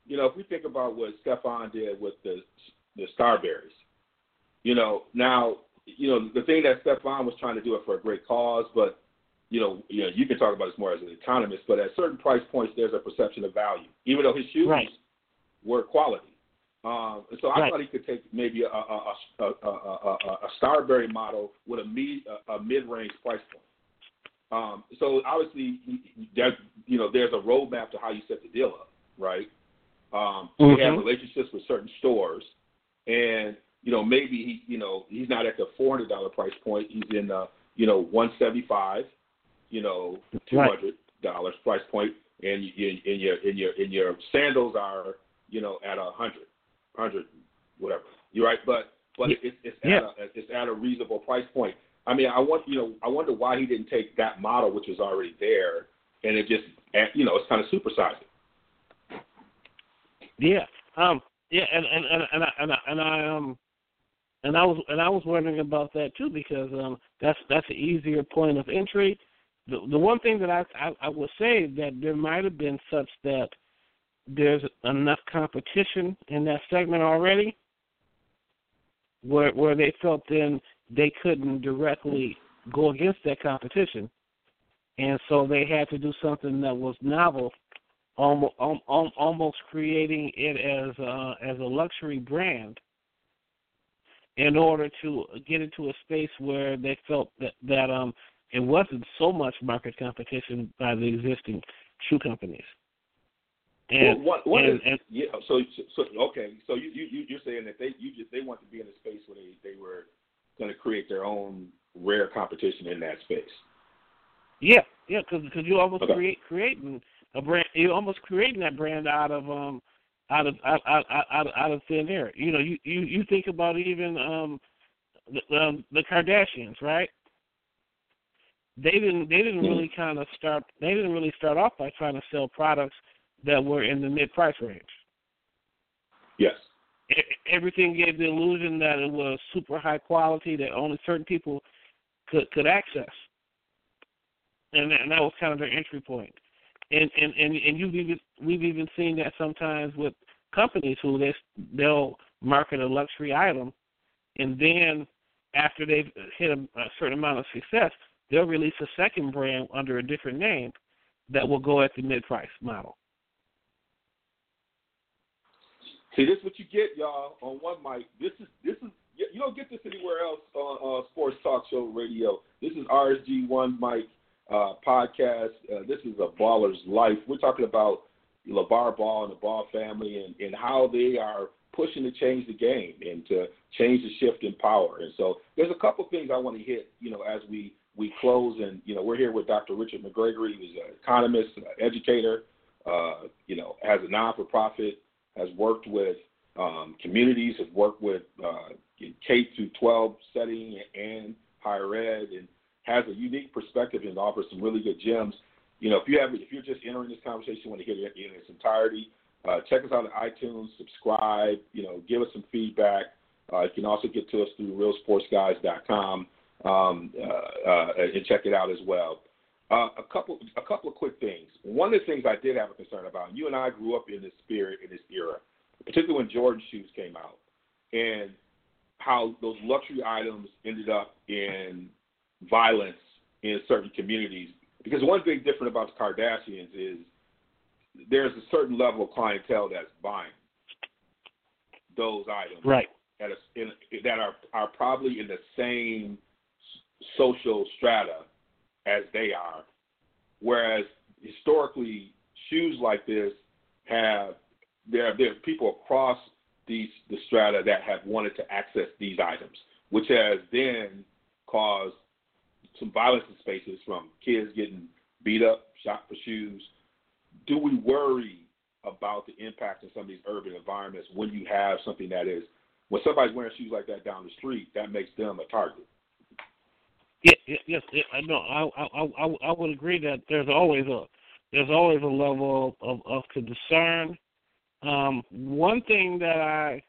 You know, if we think about what Stephon did with the the Starburys, you know, now, you know, the thing that Stephon was trying to do it for a great cause, but you know, you know, you can talk about this more as an economist, but at certain price points, there's a perception of value, even though his shoes right. were quality. Um, so I right. thought he could take maybe a, a, a, a, a, a Starbury model with a mid a, a mid range price point. Um, so obviously, there's you know there's a roadmap to how you set the deal up, right? Um, mm-hmm. We have relationships with certain stores, and you know, maybe he, you know, he's not at the four hundred dollar price point. He's in the, you know, one seventy five, you know, two hundred dollars price point, and in your in your in your sandals are, you know, at a hundred, hundred, whatever. You're right, but but yeah. it's it's yeah. at a it's at a reasonable price point. I mean, I want you know, I wonder why he didn't take that model, which was already there, and it just, you know, it's kind of supersized it. Yeah. Um. Yeah. And and and and I, and I, and I um and I was and I was wondering about that too because um, that's that's an easier point of entry. The the one thing that I I, I would say that there might have been such that there's enough competition in that segment already where where they felt then they couldn't directly go against that competition, and so they had to do something that was novel, almost almost creating it as a, as a luxury brand in order to get into a space where they felt that that um it wasn't so much market competition by the existing shoe companies. And, well, what, what and, is, and, yeah, so, so okay, so you you you're saying that they you just they want to be in a space where they they were going to create their own rare competition in that space. Yeah, yeah, because because you almost okay. create creating a brand, you're almost creating that brand out of um out of out out out, out of thin air. You know, you you you think about even um the um, the Kardashians, right? They didn't they didn't really kind of start they didn't really start off by trying to sell products that were in the mid price range. Yes. Everything gave the illusion that it was super high quality that only certain people could could access, and and that was kind of their entry point and and and, and you've even we've even seen that sometimes with companies who they they'll market a luxury item, and then after they've hit a, a certain amount of success, they'll release a second brand under a different name that will go at the mid price model. See, this is what you get, y'all, on one mic. This is this is you don't get this anywhere else on uh, Sports Talk Show Radio. This is RSG One Mic uh, podcast. Uh, this is a baller's life. We're talking about LaVar Ball and the Ball family and, and how they are pushing to change the game and to change the shift in power. And so there's a couple things I want to hit, you know, as we we close. And you know, we're here with Dr. Richard McGregory, who's an economist, an educator, uh, you know, has a non-for-profit, has worked with um, communities, has worked with uh, K through 12 setting and higher ed, and has a unique perspective and offers some really good gems. You know, if you have, if you're just entering this conversation, want to hear it in its entirety, uh, check us out on iTunes, subscribe, you know, give us some feedback. Uh, you can also get to us through realsportsguys.com um, uh, uh, and check it out as well. Uh, a couple, a couple of quick things. One of the things I did have a concern about. You and I grew up in this spirit in this era, particularly when Jordan shoes came out, and how those luxury items ended up in violence in certain communities. Because one big difference about the Kardashians is there's a certain level of clientele that's buying those items, right? That, is in, that are are probably in the same social strata as they are, whereas historically shoes like this have there there are people across these the strata that have wanted to access these items, which has then caused some violence in spaces from kids getting beat up, shot for shoes. Do we worry about the impact in some of these urban environments when you have something that is when somebody's wearing shoes like that down the street, that makes them a target? Yeah, yes, yes, no, I, I, I, I would agree that there's always a there's always a level of, of concern. Um, one thing that I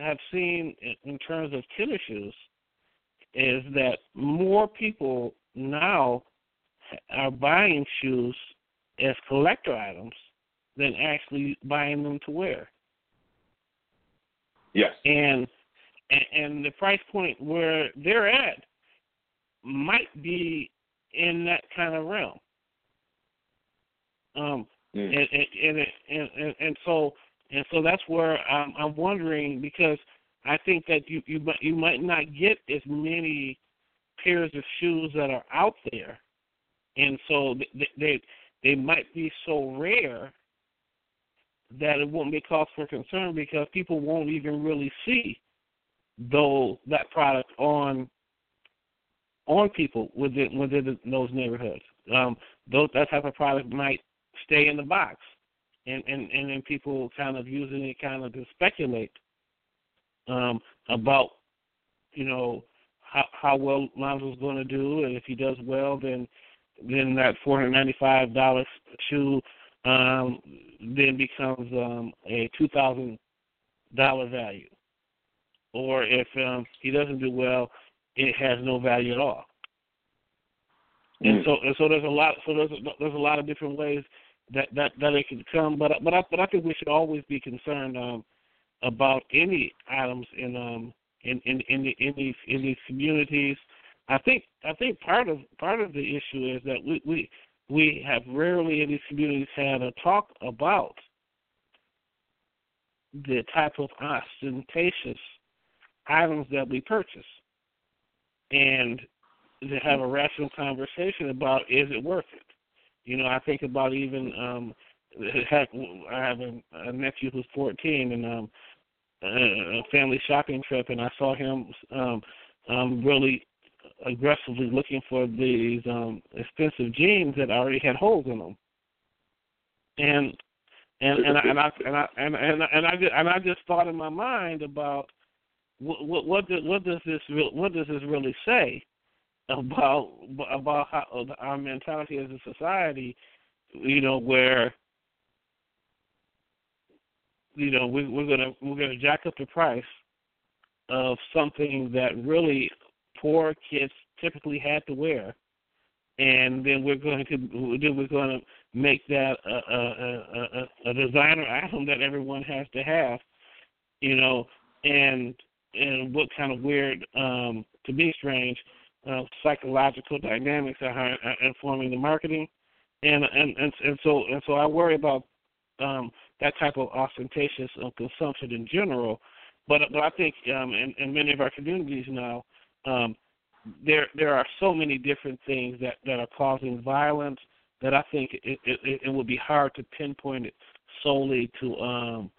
have seen in terms of tennis shoes is that more people now are buying shoes as collector items than actually buying them to wear. Yes. And and, and the price point where they're at might be in that kind of realm. Um, mm. and, and, and and and so and so that's where I'm, I'm wondering because I think that you you you might not get as many pairs of shoes that are out there, and so they they, they might be so rare that it won't be cause for concern because people won't even really see though that product on on people within within those neighborhoods. Um, those that type of product might stay in the box, and and and then people kind of using it kind of to speculate um, about you know how how well Lonzo's going to do, and if he does well, then then that four hundred ninety five dollars shoe um, then becomes um, a two thousand dollar value or if um, he doesn't do well, it has no value at all. And mm. so, and so there's a lot. So there's a, there's a lot of different ways that that that it can come. But but I but I think we should always be concerned um, about any items in um in in in, the, in these in these communities. I think I think part of part of the issue is that we we we have rarely in these communities had a talk about the type of ostentatious items that we purchase and to have a rational conversation about is it worth it. You know, I think about even um heck I have a, a nephew who's 14 and um a family shopping trip and I saw him um um really aggressively looking for these um expensive jeans that already had holes in them. And and and I, and I and I and and I, and I just, and I just thought in my mind about what what what does what does this what does this really say about about how our mentality as a society? You know where you know we, we're gonna we're gonna jack up the price of something that really poor kids typically had to wear, and then we're going to then we're going to make that a, a, a, a designer item that everyone has to have, you know, and and what kind of weird, um, to be strange, uh, psychological dynamics are informing the marketing, and and and, and so and so I worry about um, that type of ostentatious uh, consumption in general. But but I think um, in, in many of our communities now, um, there there are so many different things that that are causing violence that I think it it, it would be hard to pinpoint it solely to um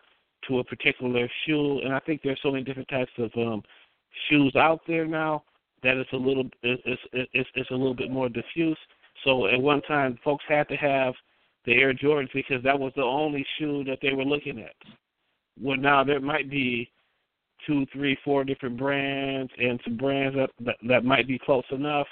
to a particular shoe, and I think there's so many different types of um shoes out there now that it's a little it's it's it's a little bit more diffuse. So at one time, folks had to have the Air Jordans because that was the only shoe that they were looking at. Well, now there might be two, three, four different brands, and some brands that that, that might be close enough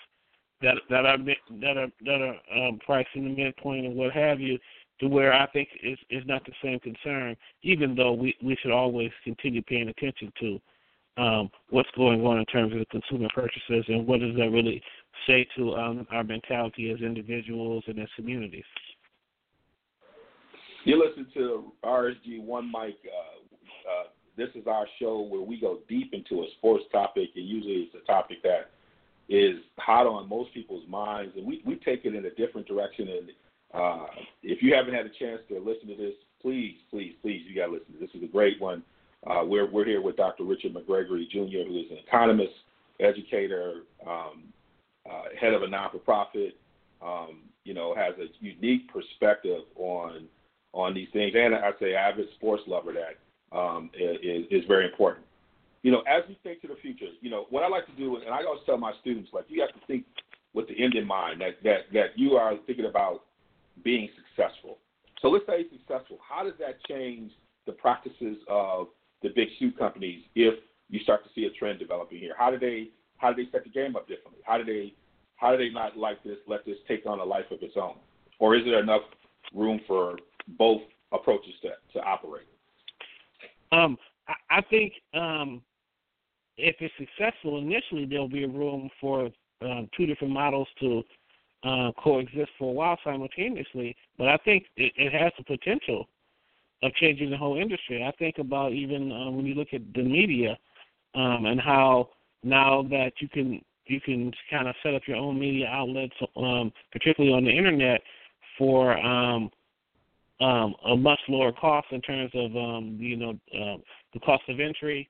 that that are that are that are um, priced the midpoint and what have you, to where I think is is not the same concern. Even though we we should always continue paying attention to um, what's going on in terms of consumer purchases and what does that really say to um, our mentality as individuals and as communities. You listen to RSG One Mic. Uh, uh, this is our show where we go deep into a sports topic, and usually it's a topic that is hot on most people's minds, and we, we take it in a different direction. And uh, if you haven't had a chance to listen to this, please, please, please, you got to listen. To this is a great one. Uh, we're we're here with Dr. Richard McGregory Jr., who is an economist, educator, um, uh, head of a non-for-profit. Um, you know, has a unique perspective on on these things, and I say avid sports lover that um, is, is very important. You know, as we think to the future, you know, what I like to do, and I always tell my students, like you have to think with the end in mind that that that you are thinking about being successful. So let's say successful. How does that change the practices of the big shoe companies if you start to see a trend developing here? How do they how do they set the game up differently? How do they how do they not like this let this take on a life of its own? Or is there enough room for both approaches to, to operate? Um, I, think um, if it's successful initially, there'll be room for um, two different models to uh, coexist for a while simultaneously. But I think it, it has the potential of changing the whole industry. I think about even uh, when you look at the media um, and how now that you can you can kind of set up your own media outlets, um, particularly on the internet, for um, um, a much lower cost in terms of um, you know uh, the cost of entry.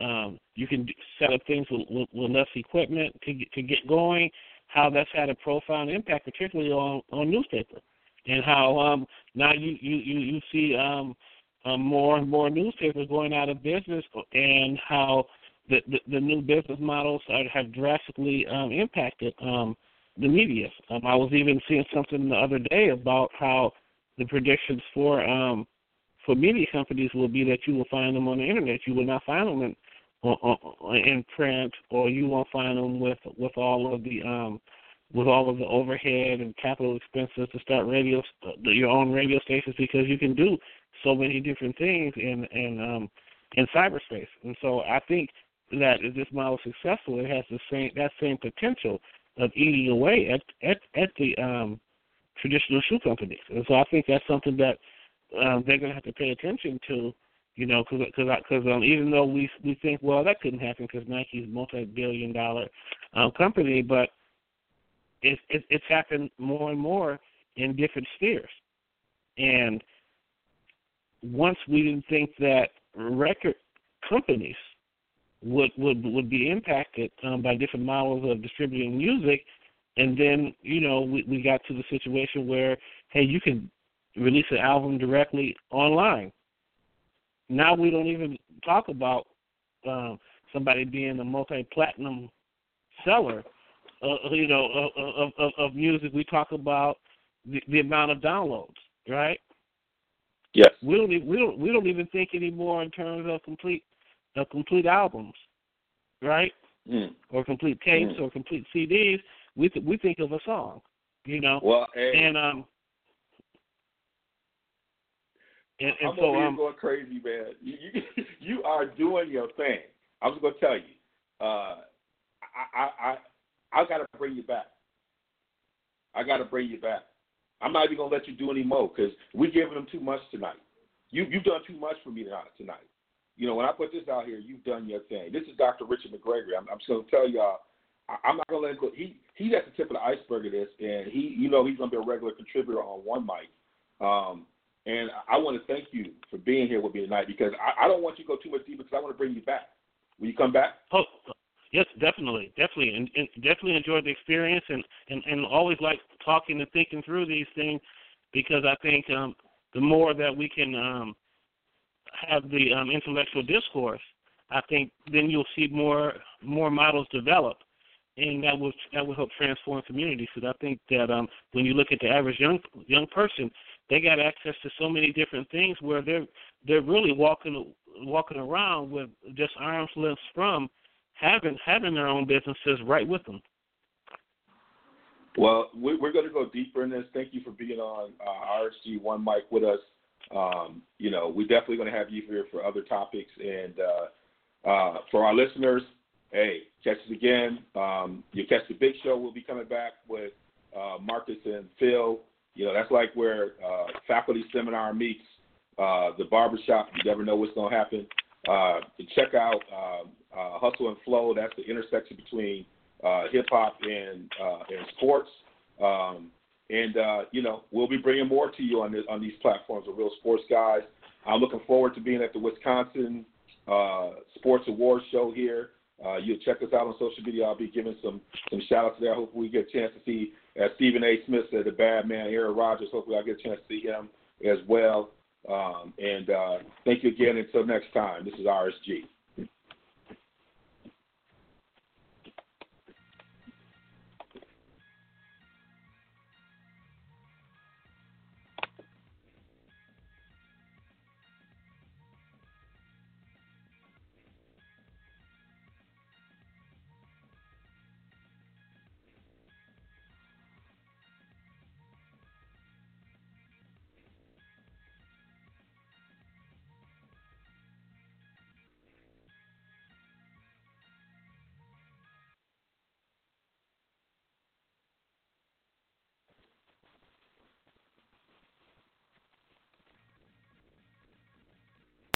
Um, you can set up things with, with, less equipment to get, to get going. How that's had a profound impact, particularly on on newspaper and how um, now you you you, you see um, um, more and more newspapers going out of business, and how the the, the new business models are, have drastically um, impacted um, the media. Um, I was even seeing something the other day about how the predictions for um, for media companies will be that you will find them on the internet. You will not find them in in print, or you won't find them with with all of the um, with all of the overhead and capital expenses to start radio your own radio stations because you can do so many different things in in um in cyberspace. And so I think that if this model is successful, it has the same that same potential of eating away at at at the um traditional shoe companies. And so I think that's something that um, they're going to have to pay attention to. You know, because because um, even though we we think well that couldn't happen because Nike's multi-billion dollar um, company, but it, it, it's happened more and more in different spheres. And once we didn't think that record companies would would would be impacted um, by different models of distributing music, and then you know we we got to the situation where hey you can release an album directly online. Now we don't even talk about um, somebody being a multi-platinum seller uh, you know, of, of, of music. We talk about the, the amount of downloads, right? Yes. We don't we don't we don't even think anymore in terms of complete of complete albums, right? Mm. Or complete tapes mm. or complete CDs. We th- we think of a song, you know. Well, hey, and um. And, and I'm so, um, going crazy, man. You, you you are doing your thing. I'm just gonna tell you. Uh, I, I I got to bring you back. I got to bring you back. I'm not even gonna let you do any more because we're giving them too much tonight. You you've done too much for me tonight. You know when I put this out here, you've done your thing. This is Dr. Richard McGregory. I'm, I'm just gonna tell y'all. I, I'm not gonna let him go. He he's at the tip of the iceberg of this, and he you know he's gonna be a regular contributor on one mic. Um, and I want to thank you for being here with me tonight because I, I don't want you to go too much deeper because I want to bring you back. Will you come back? Yes, definitely, definitely, and, and definitely enjoyed the experience, and, and and always like talking and thinking through these things because I think um, the more that we can um, have the um, intellectual discourse, I think then you'll see more more models develop, and that will that will help transform communities. Because I think that um, when you look at the average young young person, they got access to so many different things where they're they're really walking walking around with just arms length from having having their own businesses right with them. Well, we're going to go deeper in this. Thank you for being on uh, RSG One Mic with us. Um, you know, we're definitely going to have you here for other topics. And uh, uh, for our listeners, hey, catch us again. Um, you catch the big show. We'll be coming back with uh, Marcus and Phil. You know, that's like where uh, faculty seminar meets uh, the barbershop. You never know what's going to happen. Uh, check out um, uh, Hustle and Flow. That's the intersection between uh, hip hop and uh, and sports. Um, and uh, you know, we'll be bringing more to you on this, on these platforms of Real Sports Guys. I'm looking forward to being at the Wisconsin uh, Sports Awards show here. Uh, you'll check us out on social media. I'll be giving some some shout outs there. Hopefully, we get a chance to see uh, Stephen A. Smith said the bad man, Aaron Rodgers. Hopefully, I get a chance to see him as well. Um, and uh, thank you again. Until next time, this is RSG.